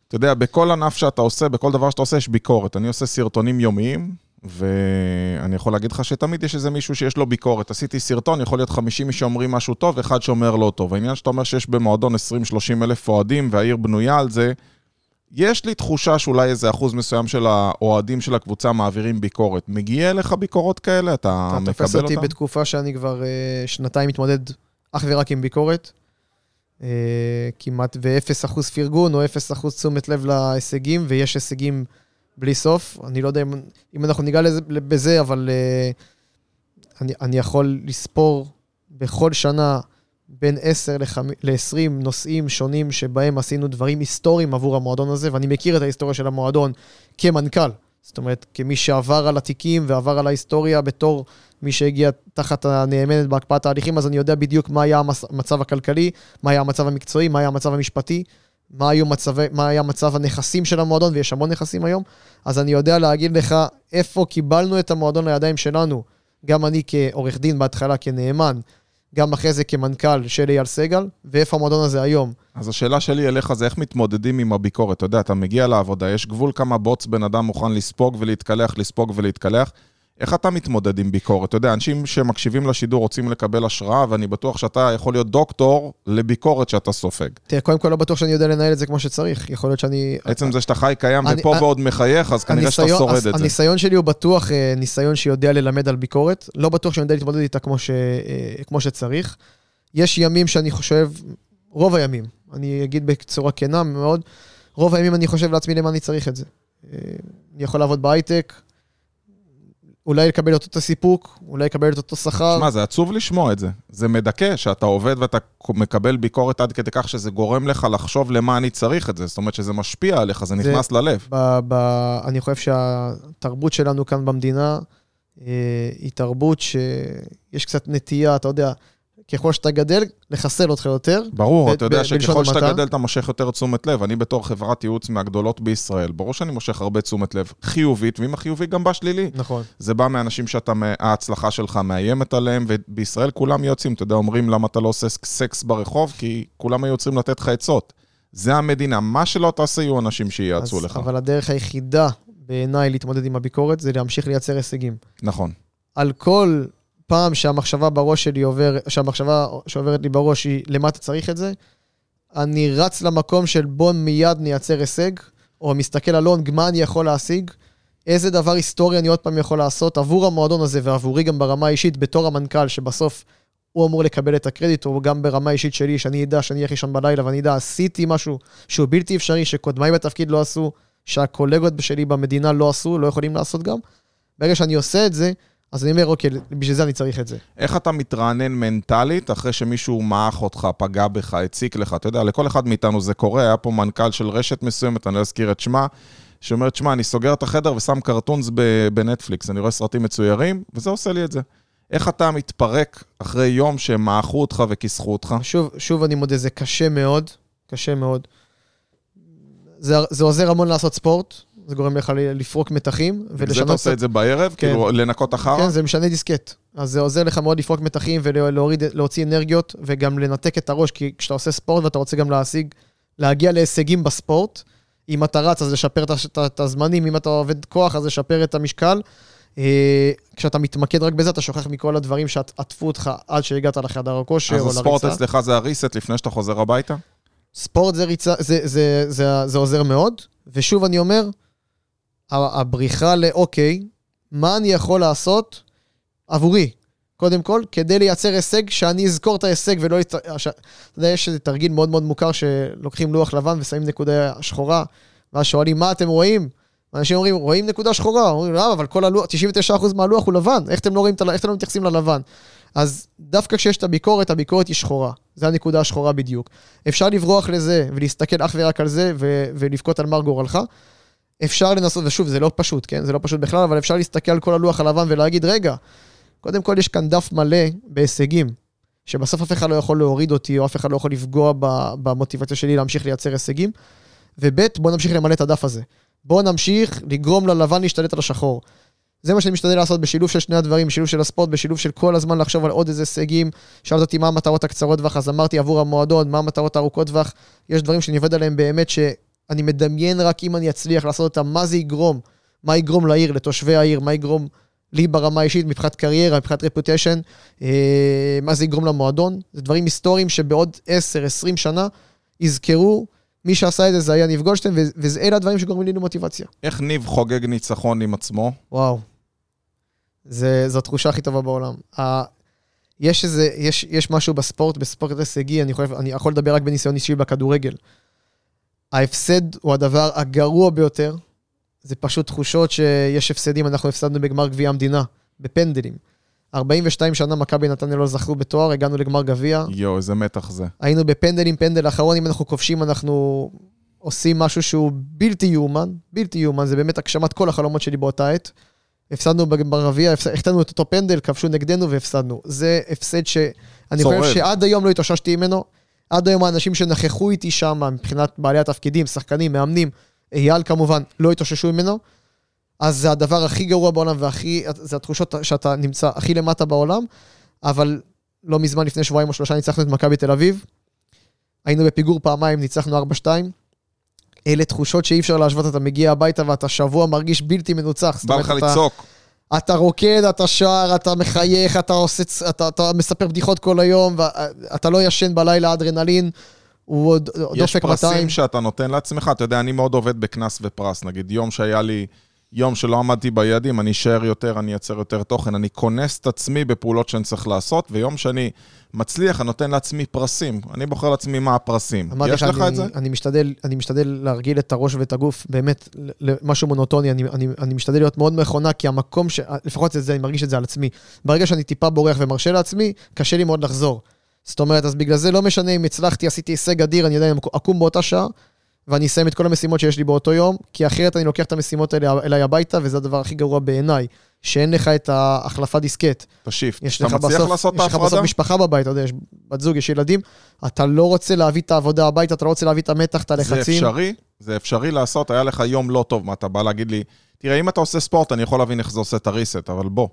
אתה יודע, בכל ענף שאתה עושה, בכל דבר שאתה עושה, יש ביקורת. אני עושה סרטונים יומיים, ואני יכול להגיד לך שתמיד יש איזה מישהו שיש לו ביקורת. עשיתי סרטון, יכול להיות 50 מי שאומרים משהו טוב, אחד שאומר לא טוב. העניין שאתה אומר שיש במועדון 20-30 אלף אוהדים, והעיר בנויה על זה, יש לי תחושה שאולי איזה אחוז מסוים של האוהדים של הקבוצה מעבירים ביקורת. מגיע אליך ביקורות כאלה? אתה, אתה מקבל אותן? אתה תופס אותי בתקופה שאני כבר uh, שנתיים מתמודד אך ורק עם ביקורת. Uh, כמעט ו-0 אחוז פרגון או 0 אחוז תשומת לב להישגים, ויש הישגים בלי סוף. אני לא יודע אם, אם אנחנו ניגע לזה, בזה, אבל uh, אני, אני יכול לספור בכל שנה בין 10 ל-20 נושאים שונים שבהם עשינו דברים היסטוריים עבור המועדון הזה, ואני מכיר את ההיסטוריה של המועדון כמנכ"ל. זאת אומרת, כמי שעבר על התיקים ועבר על ההיסטוריה בתור מי שהגיע תחת הנאמנת בהקפאת ההליכים, אז אני יודע בדיוק מה היה המצב הכלכלי, מה היה המצב המקצועי, מה היה המצב המשפטי, מה, היו מצב, מה היה מצב הנכסים של המועדון, ויש המון נכסים היום. אז אני יודע להגיד לך איפה קיבלנו את המועדון לידיים שלנו, גם אני כעורך דין בהתחלה, כנאמן, גם אחרי זה כמנכ"ל של אייל סגל, ואיפה המועדון הזה היום. אז השאלה שלי אליך זה איך מתמודדים עם הביקורת. אתה יודע, אתה מגיע לעבודה, יש גבול כמה בוץ בן אדם מוכן לספוג ולהתקלח, לספוג ולהתקלח. איך אתה מתמודד עם ביקורת? אתה יודע, אנשים שמקשיבים לשידור רוצים לקבל השראה, ואני בטוח שאתה יכול להיות דוקטור לביקורת שאתה סופג. תראה, קודם כל לא בטוח שאני יודע לנהל את זה כמו שצריך. יכול להיות שאני... עצם זה שאתה חי קיים אני- ופה אני- ועוד מחייך, אז כנראה שאתה שורד את זה. הניסיון שלי הוא בטוח אה, ניסיון שיודע ללמד על ביקורת. לא בטוח שאני יודע להתמודד איתה כמו, ש, אה, כמו שצריך. יש ימים שאני חושב, רוב הימים, אני אגיד בצורה כנה מאוד, רוב הימים אני חושב לעצמי למה אני צריך את זה. אה, אני יכול לעבוד בהייטק, אולי לקבל את אותו סיפוק, אולי לקבל את אותו שכר. שמע, זה עצוב לשמוע את זה. זה מדכא שאתה עובד ואתה מקבל ביקורת עד כדי כך שזה גורם לך לחשוב למה אני צריך את זה. זאת אומרת שזה משפיע עליך, זה זה- נכנס ללב. ב, ב, אני חושב שהתרבות שלנו כאן במדינה אה, היא תרבות שיש קצת נטייה, אתה יודע, ככל שאתה גדל, לחסל אותך יותר. ברור, ב- אתה יודע ב- שככל שאתה. גדל אתה מושך יותר תשומת לב. אני בתור חברת ייעוץ מהגדולות בישראל, ברור שאני מושך הרבה תשומת לב חיובית, ואם החיובי גם בא שלילי. נכון. זה בא מאנשים שאתה, ההצלחה שלך מאיימת עליהם, ובישראל כולם יוצאים, אתה יודע, אומרים למה אתה לא עושה סקס ברחוב, כי כולם היו צריכים לתת לך עצות. זה המדינה, מה שלא תעשה יהיו אנשים שיעצו אז- לך. אבל הדרך היחידה בעיניי להתמודד עם הביקורת זה להמשיך לייצר הישגים. נכון. על כל פעם שהמחשבה בראש שלי עובר, שהמחשבה שעוברת לי בראש היא למה אתה צריך את זה, אני רץ למקום של בוא מיד נייצר הישג, או מסתכל על לונג, מה אני יכול להשיג, איזה דבר היסטורי אני עוד פעם יכול לעשות עבור המועדון הזה ועבורי גם ברמה האישית בתור המנכ"ל, שבסוף הוא אמור לקבל את הקרדיט, או גם ברמה האישית שלי, שאני אדע שאני אלך לישון בלילה ואני אדע, עשיתי משהו שהוא בלתי אפשרי, שקודמיי בתפקיד לא עשו, שהקולגות שלי במדינה לא עשו, לא יכולים לעשות גם. ברגע שאני עושה את זה, אז אני אומר, אוקיי, בשביל זה אני צריך את זה. איך אתה מתרענן מנטלית אחרי שמישהו מעך אותך, פגע בך, הציק לך? אתה יודע, לכל אחד מאיתנו זה קורה, היה פה מנכ"ל של רשת מסוימת, אני לא אזכיר את שמה, שאומרת, שמע, אני סוגר את החדר ושם קרטונס בנטפליקס, אני רואה סרטים מצוירים, וזה עושה לי את זה. איך אתה מתפרק אחרי יום שהם מעכו אותך וכיסחו אותך? שוב, שוב אני מודה, זה קשה מאוד, קשה מאוד. זה, זה עוזר המון לעשות ספורט, זה גורם לך לפרוק מתחים בגלל זה אתה עושה את זה בערב? כן. כאילו, לנקות אחר? כן, זה משנה דיסקט. אז זה עוזר לך מאוד לפרוק מתחים ולהוריד, להוציא אנרגיות, וגם לנתק את הראש, כי כשאתה עושה ספורט ואתה רוצה גם להשיג, להגיע להישגים בספורט, אם אתה רץ, אז לשפר את את את הזמנים, אם אתה עובד כוח, אז לשפר את המשקל. אה, כשאתה מתמקד רק בזה, אתה שוכח מכל הדברים שעטפו אותך עד שהגעת לחדר הכושר או אז הספורט לריצה. אצלך זה הריסט לפני שאתה חוזר הביתה? ספורט זה ריצה, זה, זה, זה, זה עוזר מאוד, ושוב אני אומר, הבריחה לאוקיי, מה אני יכול לעשות עבורי, קודם כל, כדי לייצר הישג, שאני אזכור את ההישג ולא... אתה יודע, יש איזה תרגיל מאוד מאוד מוכר שלוקחים לוח לבן ושמים נקודה שחורה, ואז שואלים, מה אתם רואים? אנשים אומרים, רואים נקודה שחורה, אומרים, למה, אבל כל הלוח, 99% מהלוח הוא לבן, איך אתם לא רואים, איך אתם לא מתייחסים ללבן? אז דווקא כשיש את הביקורת, הביקורת היא שחורה. זו הנקודה השחורה בדיוק. אפשר לברוח לזה ולהסתכל אך ורק על זה ו- ולבכות על מר גורלך. אפשר לנסות, ושוב, זה לא פשוט, כן? זה לא פשוט בכלל, אבל אפשר להסתכל על כל הלוח הלבן ולהגיד, רגע, קודם כל יש כאן דף מלא בהישגים, שבסוף אף אחד לא יכול להוריד אותי, או אף אחד לא יכול לפגוע במוטיבציה שלי להמשיך לייצר הישגים. וב', בוא נמשיך למלא את הדף הזה. בוא נמשיך לגרום ללבן להשתלט על השחור. זה מה שאני משתדל לעשות בשילוב של שני הדברים, בשילוב של הספורט, בשילוב של כל הזמן לחשוב על עוד איזה הישגים. שאלת אותי מה המטרות הקצרות טווח, אז אמרתי עבור המועדון, מה המטרות הארוכות טווח. יש דברים שאני עובד עליהם באמת, שאני מדמיין רק אם אני אצליח לעשות אותם, מה זה יגרום, מה יגרום לעיר, לתושבי העיר, מה יגרום לי ברמה האישית, מבחינת קריירה, מבחינת רפוטיישן, אה, מה זה יגרום למועדון. זה דברים היסטוריים שבעוד 10-20 שנה יזכרו, מי שעשה את זה זה היה ניב גולדשטיין, ואלה הדברים שגורמים לי למוטיבציה. איך ניב חוגג ניצחון עם עצמו? וואו. זה, זו התחושה הכי טובה בעולם. ה, יש איזה, יש, יש משהו בספורט, בספורט הישגי, אני אני יכול לדבר רק בניסיון אישי בכדורגל. ההפסד הוא הדבר הגרוע ביותר. זה פשוט תחושות שיש הפסדים, אנחנו הפסדנו בגמר גביע המדינה, בפנדלים. 42 שנה מכבי נתניה לא זכו בתואר, הגענו לגמר גביע. יואו, איזה מתח זה. היינו בפנדלים, פנדל אחרון, אם אנחנו כובשים, אנחנו עושים משהו שהוא בלתי יאומן, בלתי יאומן, זה באמת הגשמת כל החלומות שלי באותה עת. הפסדנו ברביע, החטאנו את אותו פנדל, כבשו נגדנו והפסדנו. זה הפסד שאני. חושב שעד היום לא התאוששתי ממנו. עד היום האנשים שנכחו איתי שם, מבחינת בעלי התפקידים, שחקנים, מאמנים, אייל כמובן, לא התאוששו ממנו. אז זה הדבר הכי גרוע בעולם והכי, זה התחושות שאתה נמצא הכי למטה בעולם, אבל לא מזמן, לפני שבועיים או שלושה, ניצחנו את מכבי תל אביב. היינו בפיגור פעמיים, ניצחנו 4-2. אלה תחושות שאי אפשר להשוות, אתה מגיע הביתה ואתה שבוע מרגיש בלתי מנוצח. בא לך לצעוק. אתה רוקד, אתה שר, אתה מחייך, אתה, עושה, אתה, אתה מספר בדיחות כל היום, ואתה לא ישן בלילה, אדרנלין, הוא עוד יש דופק 200. פרסים שאתה נותן לעצמך, אתה יודע, אני מאוד עובד בקנס ופרס. נגיד, יום שהיה לי, יום שלא עמדתי ביעדים, אני אשאר יותר, אני אייצר יותר תוכן, אני כונס את עצמי בפעולות שאני צריך לעשות, ויום שאני מצליח, אני נותן לעצמי פרסים. אני בוחר לעצמי מה הפרסים. יש לך אני, את זה? אני משתדל, אני משתדל להרגיל את הראש ואת הגוף באמת למשהו מונוטוני, אני, אני, אני משתדל להיות מאוד מכונה, כי המקום ש... לפחות זה, זה, אני מרגיש את זה על עצמי. ברגע שאני טיפה בורח ומרשה לעצמי, קשה לי מאוד לחזור. זאת אומרת, אז בגלל זה לא משנה אם הצלחתי, עשיתי הישג אדיר, אני אם אקום באותה שעה, ואני אסיים את כל המשימות שיש לי באותו יום, כי אחרת אני לוקח את המשימות האלה אליי הביתה, וזה הדבר הכי גרוע בעיניי, שאין לך את ההחלפת דיסקט. את השיפט. יש אתה לך מצליח בסוף, לעשות את יש לך ההפרדה? בסוף משפחה בבית, אתה יודע, יש בת זוג, יש ילדים, אתה לא רוצה להביא את העבודה הביתה, אתה לא רוצה להביא את המתח, את זה הלחצים. אפשרי, זה אפשרי לעשות, היה לך יום לא טוב, מה אתה בא להגיד לי, תראה, אם אתה עושה ספורט, אני יכול להבין איך זה עושה את הריסט, אבל בוא,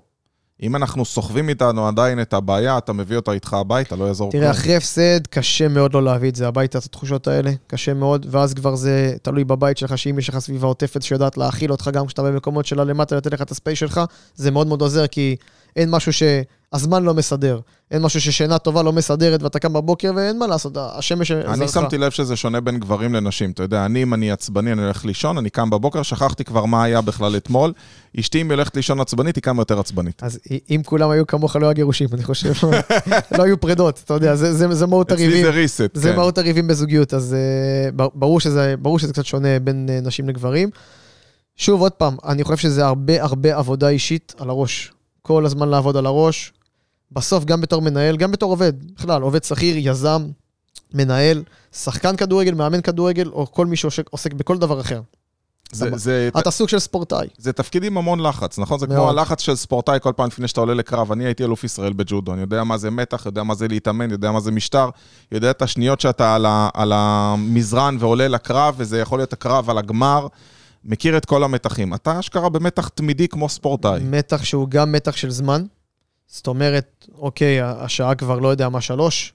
אם אנחנו סוחבים איתנו עדיין את הבעיה, אתה מביא אותה איתך הביתה, לא יעזור תראה, אחרי הפסד, קשה מאוד לא להביא את זה הביתה, את התחושות האלה, קשה מאוד, ואז כבר זה תלוי בבית שלך, שאם יש לך סביבה עוטפת שיודעת להכיל אותך גם כשאתה במקומות שלה למטה, לתת לך את הספייס שלך, זה מאוד מאוד עוזר, כי אין משהו שהזמן לא מסדר. אין משהו ששינה טובה לא מסדרת, ואתה קם בבוקר ואין מה לעשות, השמש אני זרחה. שמתי לב שזה שונה בין גברים לנשים. אתה יודע, אני, אם אני עצבני, אני הולך לישון, אני קם בבוקר, שכחתי כבר מה היה בכלל אתמול. אשתי, אם היא הולכת לישון עצבנית, היא קמה יותר עצבנית. אז אם כולם היו כמוך, לא היה גירושים, אני חושב. [laughs] לא היו פרדות, אתה יודע, זה, זה, זה מהות אצלי הריבים. זה ריסט, זה כן. מהות הריבים בזוגיות, אז uh, ברור, שזה, ברור שזה קצת שונה בין uh, נשים לגברים. שוב, עוד פעם, אני חושב שזה הרבה הרבה עבודה אישית על הראש. כל הזמן לעבוד על הראש. בסוף, גם בתור מנהל, גם בתור עובד, בכלל, עובד שכיר, יזם, מנהל, שחקן כדורגל, מאמן כדורגל, או כל מי שעוסק עוסק בכל דבר אחר. זה, אתה- זה, אתה סוג של ספורטאי. זה תפקיד עם המון לחץ, נכון? זה כמו מאוד. הלחץ של ספורטאי כל פעם לפני שאתה עולה לקרב. אני הייתי אלוף ישראל בג'ודו, אני יודע מה זה מתח, יודע מה זה להתאמן, יודע מה זה משטר, יודע את השניות שאתה על, ה, על המזרן ועולה לקרב, וזה יכול להיות הקרב על הגמר, מכיר את כל המתחים. אתה אשכרה במתח תמידי כמו ספורטאי. מתח שהוא גם מתח של זמן. זאת אומרת, אוקיי, השעה כבר לא יודע מה שלוש,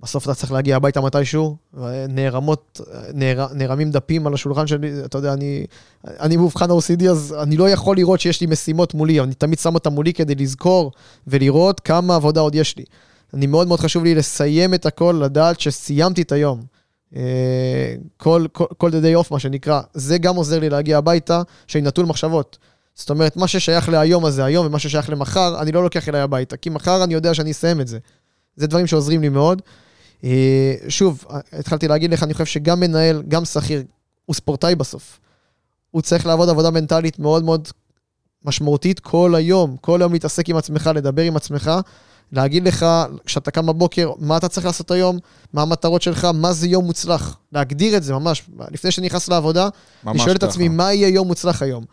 בסוף אתה צריך להגיע הביתה מתישהו, נערמות, נער, נערמים דפים על השולחן שלי, אתה יודע, אני, אני מאובחן OCD, אז אני לא יכול לראות שיש לי משימות מולי, אני תמיד שם אותן מולי כדי לזכור ולראות כמה עבודה עוד יש לי. אני מאוד מאוד חשוב לי לסיים את הכל, לדעת שסיימתי את היום. אה, כל, כל, כל the day off, מה שנקרא. זה גם עוזר לי להגיע הביתה, שאני נטול מחשבות. זאת אומרת, מה ששייך להיום הזה היום, ומה ששייך למחר, אני לא לוקח אליי הביתה, כי מחר אני יודע שאני אסיים את זה. זה דברים שעוזרים לי מאוד. אה, שוב, התחלתי להגיד לך, אני חושב שגם מנהל, גם שכיר, הוא ספורטאי בסוף. הוא צריך לעבוד עבודה מנטלית מאוד מאוד משמעותית כל היום, כל היום להתעסק עם עצמך, לדבר עם עצמך, להגיד לך, כשאתה קם בבוקר, מה אתה צריך לעשות היום, מה המטרות שלך, מה זה יום מוצלח. להגדיר את זה ממש, לפני שאני נכנס לעבודה, אני שואל את. עצמי, מה יהיה יום מוצלח היום?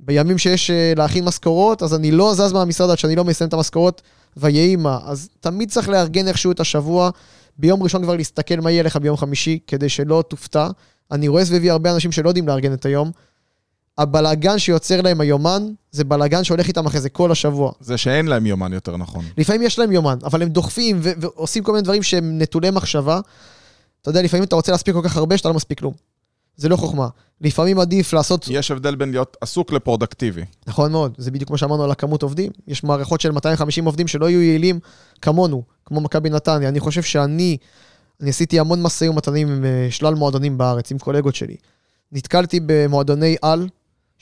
בימים שיש אה, להכין משכורות, אז אני לא זז מהמשרד עד שאני לא מסיים את המשכורות, ויהי מה. אז תמיד צריך לארגן איכשהו את השבוע, ביום ראשון כבר להסתכל מה יהיה לך ביום חמישי, כדי שלא תופתע. אני רואה סביבי הרבה אנשים שלא יודעים לארגן את היום. הבלגן שיוצר להם היומן, זה בלגן שהולך איתם אחרי זה כל השבוע. זה שאין להם יומן יותר נכון. לפעמים יש להם יומן, אבל הם דוחפים ו- ועושים כל מיני דברים שהם נטולי מחשבה. אתה יודע, לפעמים אתה רוצה להספיק כל כך הרבה שאתה לא מספיק כלום. זה לא חוכמה. לפעמים עדיף לעשות... יש הבדל בין להיות עסוק לפרודקטיבי. נכון מאוד, זה בדיוק כמו שאמרנו על הכמות עובדים. יש מערכות של 250 עובדים שלא יהיו יעילים כמונו, כמו מכבי נתניה. אני חושב שאני, אני עשיתי המון משאים ומתנים עם אה, שלל מועדונים בארץ, עם קולגות שלי. נתקלתי במועדוני על,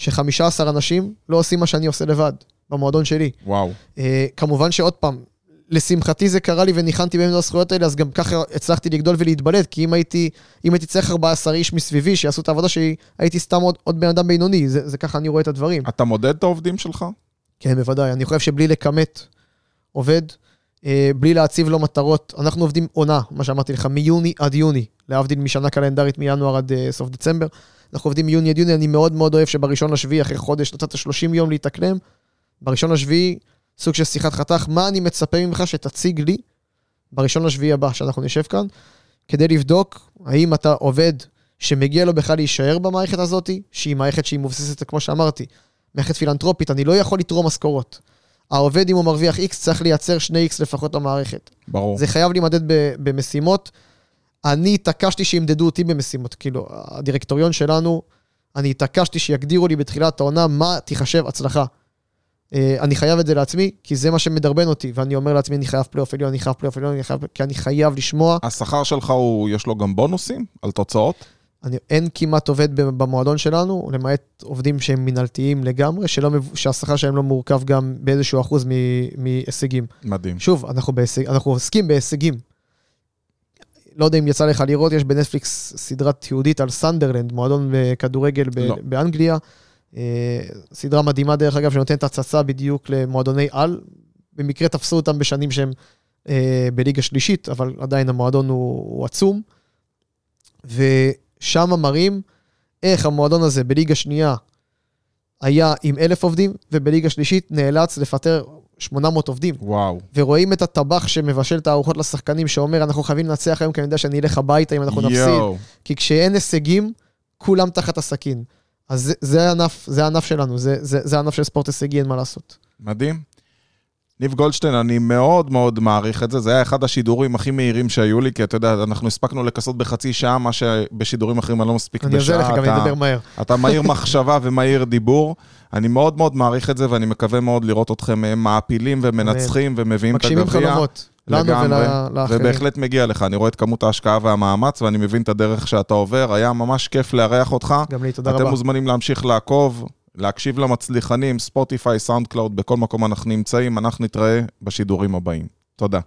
ש-15 אנשים לא עושים מה שאני עושה לבד, במועדון שלי. וואו. אה, כמובן שעוד פעם, לשמחתי זה קרה לי וניחנתי באמת בזכויות האלה, אז גם ככה הצלחתי לגדול ולהתבלט, כי אם הייתי, אם הייתי צריך 14 איש מסביבי שיעשו את העבודה שלי, הייתי סתם עוד, עוד בן אדם בינוני, זה, זה ככה אני רואה את הדברים. אתה מודד את העובדים שלך? כן, בוודאי. אני חושב שבלי לכמת עובד, אה, בלי להציב לו מטרות, אנחנו עובדים עונה, מה שאמרתי לך, מיוני עד יוני, להבדיל משנה קלנדרית מינואר עד אה, סוף דצמבר. אנחנו עובדים מיוני עד יוני, אני מאוד מאוד אוהב שבראשון לשביעי, אחרי חודש, נתת 30 יום להתאקלם, בראשון לשביעי, סוג של שיחת חתך, מה אני מצפה ממך שתציג לי בראשון לשביעי הבא, שאנחנו נשב כאן, כדי לבדוק האם אתה עובד שמגיע לו בכלל להישאר במערכת הזאת, שהיא מערכת שהיא מבוססת, כמו שאמרתי, מערכת פילנטרופית, אני לא יכול לתרום משכורות. העובד, אם הוא מרוויח X, צריך לייצר 2X לפחות למערכת. ברור. זה חייב להימדד במשימות. אני התעקשתי שימדדו אותי במשימות. כאילו, הדירקטוריון שלנו, אני התעקשתי שיגדירו לי בתחילת העונה מה תיחשב הצלחה. אה, אני חייב את זה לעצמי, כי זה מה שמדרבן אותי, ואני אומר לעצמי, אני חייב פלייאוף עליון, אני חייב פלייאוף עליון, אני חייב... כי אני חייב לשמוע. השכר שלך, הוא, יש לו גם בונוסים על תוצאות? אני, אין כמעט עובד במועדון שלנו, למעט עובדים שהם מינהלתיים לגמרי, שלא, שהשכר שלהם לא מורכב גם באיזשהו אחוז מהישגים. מדהים. שוב, אנחנו, בהישג, אנחנו עוסקים בהישגים. לא יודע אם יצא לך לראות, יש בנטפליקס סדרת תיעודית על סנדרלנד, מועדון כדורגל לא. באנגליה. אה, סדרה מדהימה, דרך אגב, שנותנת הצצה בדיוק למועדוני על. במקרה תפסו אותם בשנים שהם אה, בליגה שלישית, אבל עדיין המועדון הוא, הוא עצום. ושם מראים איך המועדון הזה בליגה שנייה היה עם אלף עובדים, ובליגה שלישית נאלץ לפטר 800 עובדים. וואו. ורואים את הטבח שמבשל את הארוחות לשחקנים, שאומר, אנחנו חייבים לנצח היום, כי אני יודע שאני אלך הביתה אם אנחנו נפסיד. כי כשאין הישגים, כולם תחת הסכין. אז זה, זה הענף, זה הענף שלנו, זה, זה, זה הענף של ספורט הישגי, אין מה לעשות. מדהים. ניב גולדשטיין, אני מאוד מאוד מעריך את זה, זה היה אחד השידורים הכי מהירים שהיו לי, כי אתה יודע, אנחנו הספקנו לכסות בחצי שעה, מה שבשידורים אחרים אני לא מספיק בשעה. אני עוזר לך, גם אני אדבר מהר. אתה מהיר [laughs] מחשבה ומהיר דיבור. אני מאוד מאוד מעריך את זה, ואני מקווה מאוד לראות אתכם אה, מעפילים ומנצחים ומביאים את הגביע. מגשימים חלומות. לנו ולאחרים. ובהחלט מגיע לך, אני רואה את כמות ההשקעה והמאמץ, ואני מבין את הדרך שאתה עובר. היה ממש כיף לארח אותך. גם לי, תודה רבה. אתם מוזמנים להמשיך לעקוב, להקשיב למצליחנים, Spotify, SoundCloud, בכל מקום אנחנו נמצאים. אנחנו נתראה בשידורים הבאים. תודה.